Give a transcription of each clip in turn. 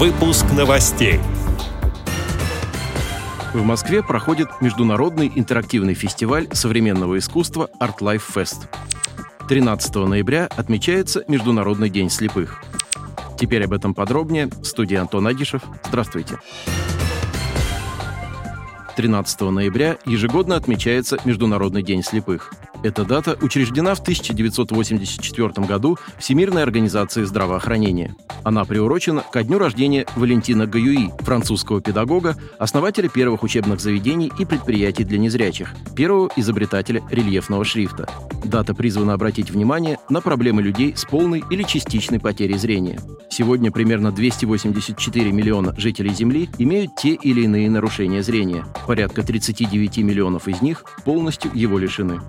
Выпуск новостей. В Москве проходит международный интерактивный фестиваль современного искусства Art Life Fest. 13 ноября отмечается Международный день слепых. Теперь об этом подробнее. В студии Антон Агишев. Здравствуйте. 13 ноября ежегодно отмечается Международный день слепых. Эта дата учреждена в 1984 году Всемирной организацией здравоохранения. Она приурочена ко дню рождения Валентина Гаюи, французского педагога, основателя первых учебных заведений и предприятий для незрячих, первого изобретателя рельефного шрифта. Дата призвана обратить внимание на проблемы людей с полной или частичной потерей зрения. Сегодня примерно 284 миллиона жителей Земли имеют те или иные нарушения зрения. Порядка 39 миллионов из них полностью его лишены.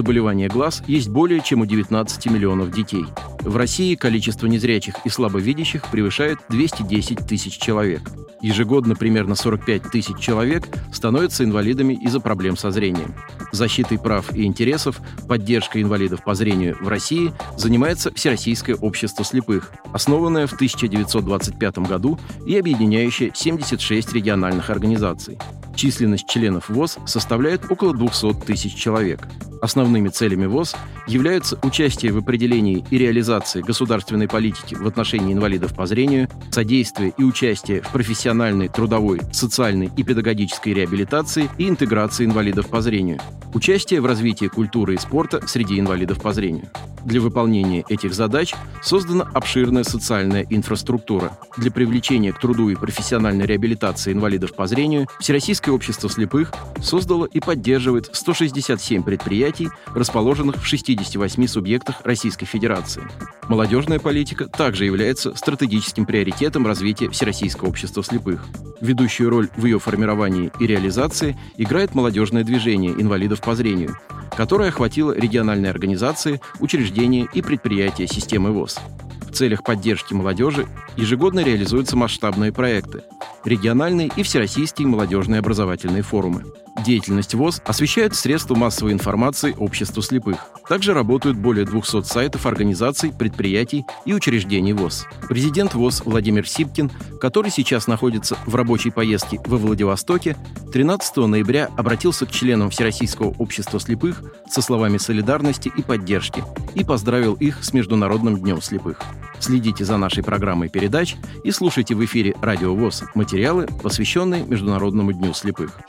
Заболевания глаз есть более чем у 19 миллионов детей. В России количество незрячих и слабовидящих превышает 210 тысяч человек. Ежегодно примерно 45 тысяч человек становятся инвалидами из-за проблем со зрением. Защитой прав и интересов, поддержкой инвалидов по зрению в России занимается Всероссийское общество слепых, основанное в 1925 году и объединяющее 76 региональных организаций. Численность членов ВОЗ составляет около 200 тысяч человек. Основными целями ВОЗ являются участие в определении и реализации государственной политики в отношении инвалидов по зрению, содействие и участие в профессиональной, трудовой, социальной и педагогической реабилитации и интеграции инвалидов по зрению, участие в развитии культуры и спорта среди инвалидов по зрению. Для выполнения этих задач создана обширная социальная инфраструктура. Для привлечения к труду и профессиональной реабилитации инвалидов по зрению Всероссийское общество слепых создало и поддерживает 167 предприятий, расположенных в 68 субъектах Российской Федерации. Молодежная политика также является стратегическим приоритетом развития Всероссийского общества слепых. Ведущую роль в ее формировании и реализации играет молодежное движение инвалидов по зрению – которая охватила региональные организации, учреждения и предприятия системы ВОЗ. В целях поддержки молодежи ежегодно реализуются масштабные проекты, региональные и всероссийские молодежные образовательные форумы. Деятельность ВОЗ освещает средства массовой информации обществу слепых. Также работают более 200 сайтов организаций, предприятий и учреждений ВОЗ. Президент ВОЗ Владимир Сипкин, который сейчас находится в рабочей поездке во Владивостоке, 13 ноября обратился к членам Всероссийского общества слепых со словами солидарности и поддержки и поздравил их с Международным днем слепых. Следите за нашей программой передач и слушайте в эфире Радио ВОЗ материалы, посвященные Международному дню слепых.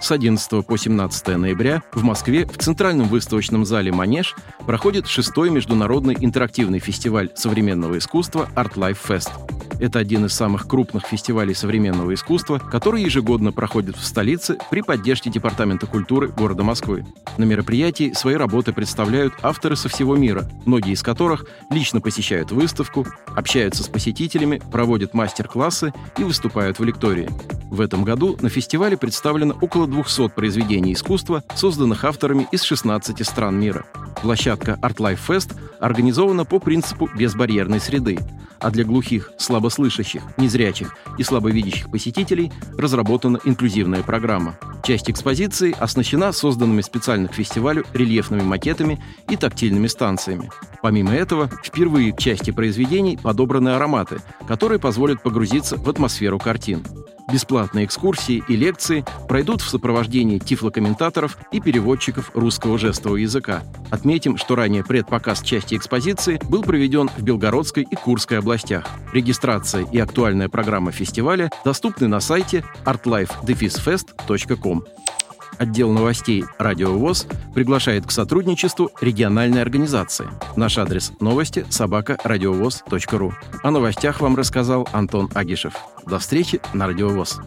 С 11 по 17 ноября в Москве в Центральном выставочном зале «Манеж» проходит шестой международный интерактивный фестиваль современного искусства Art Life Fest. Это один из самых крупных фестивалей современного искусства, который ежегодно проходит в столице при поддержке Департамента культуры города Москвы. На мероприятии свои работы представляют авторы со всего мира, многие из которых лично посещают выставку, общаются с посетителями, проводят мастер-классы и выступают в лектории. В этом году на фестивале представлено около 200 произведений искусства, созданных авторами из 16 стран мира. Площадка Art Life Fest организована по принципу безбарьерной среды, а для глухих, слабослышащих, незрячих и слабовидящих посетителей разработана инклюзивная программа. Часть экспозиции оснащена созданными специально к фестивалю рельефными макетами и тактильными станциями. Помимо этого, впервые к части произведений подобраны ароматы, которые позволят погрузиться в атмосферу картин. Бесплатные экскурсии и лекции пройдут в сопровождении тифлокомментаторов и переводчиков русского жестового языка. Отметим, что ранее предпоказ части экспозиции был проведен в Белгородской и Курской областях. Регистрация и актуальная программа фестиваля доступны на сайте artlifedefisfest.com. Отдел новостей «Радио ВОЗ» приглашает к сотрудничеству региональной организации. Наш адрес новости – собака ру. О новостях вам рассказал Антон Агишев. До встречи на «Радио ВОЗ».